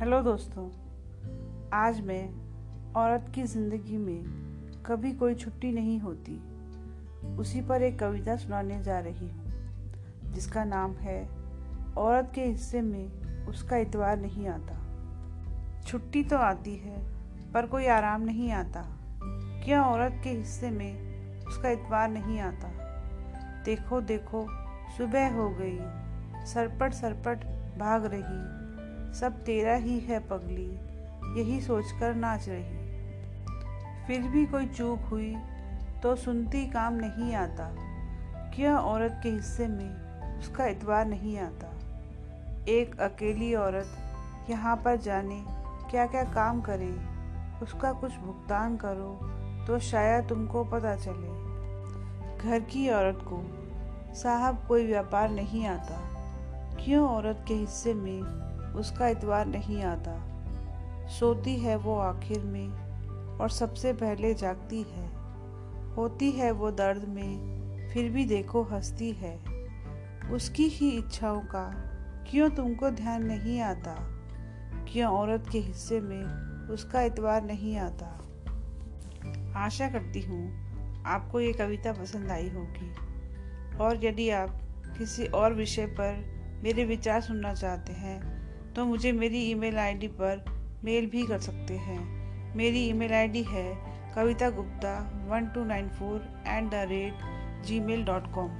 Hello दोस्तों, आज मैं औरत की ज़िंदगी में कभी कोई छुट्टी नहीं होती, उसी पर एक कविता सुनाने जा रही हूँ, जिसका नाम है, औरत के हिस्से में उसका इतवार नहीं आता। छुट्टी तो आती है, पर कोई आराम नहीं आता। क्या औरत के हिस्से में उसका इतवार नहीं आता? देखो देखो, सुबह हो गई सरपट सरपट भाग रही। सब तेरा ही है पगली, यही सोचकर नाच रही। फिर भी कोई चूक हुई तो सुनती काम नहीं आता। क्या औरत के हिस्से में उसका इतवार नहीं आता? एक अकेली औरत यहाँ पर जाने क्या क्या काम करे, उसका कुछ भुगतान करो तो शायद तुमको पता चले। घर की औरत को साहब कोई व्यापार नहीं आता। क्यों औरत के हिस्से में उसका इतवार नहीं आता? सोती है वो आखिर में और सबसे पहले जागती है। होती है वो दर्द में, फिर भी देखो हंसती है। उसकी ही इच्छाओं का क्यों तुमको ध्यान नहीं आता? क्यों औरत के हिस्से में उसका इतवार नहीं आता? आशा करती हूँ आपको ये कविता पसंद आई होगी। और यदि आप किसी और विषय पर मेरे विचार सुनना चाहते हैं तो मुझे मेरी ईमेल आईडी पर मेल भी कर सकते हैं। मेरी ईमेल आईडी है Kavita Gupta one two nine four eight the rate gmail dot com.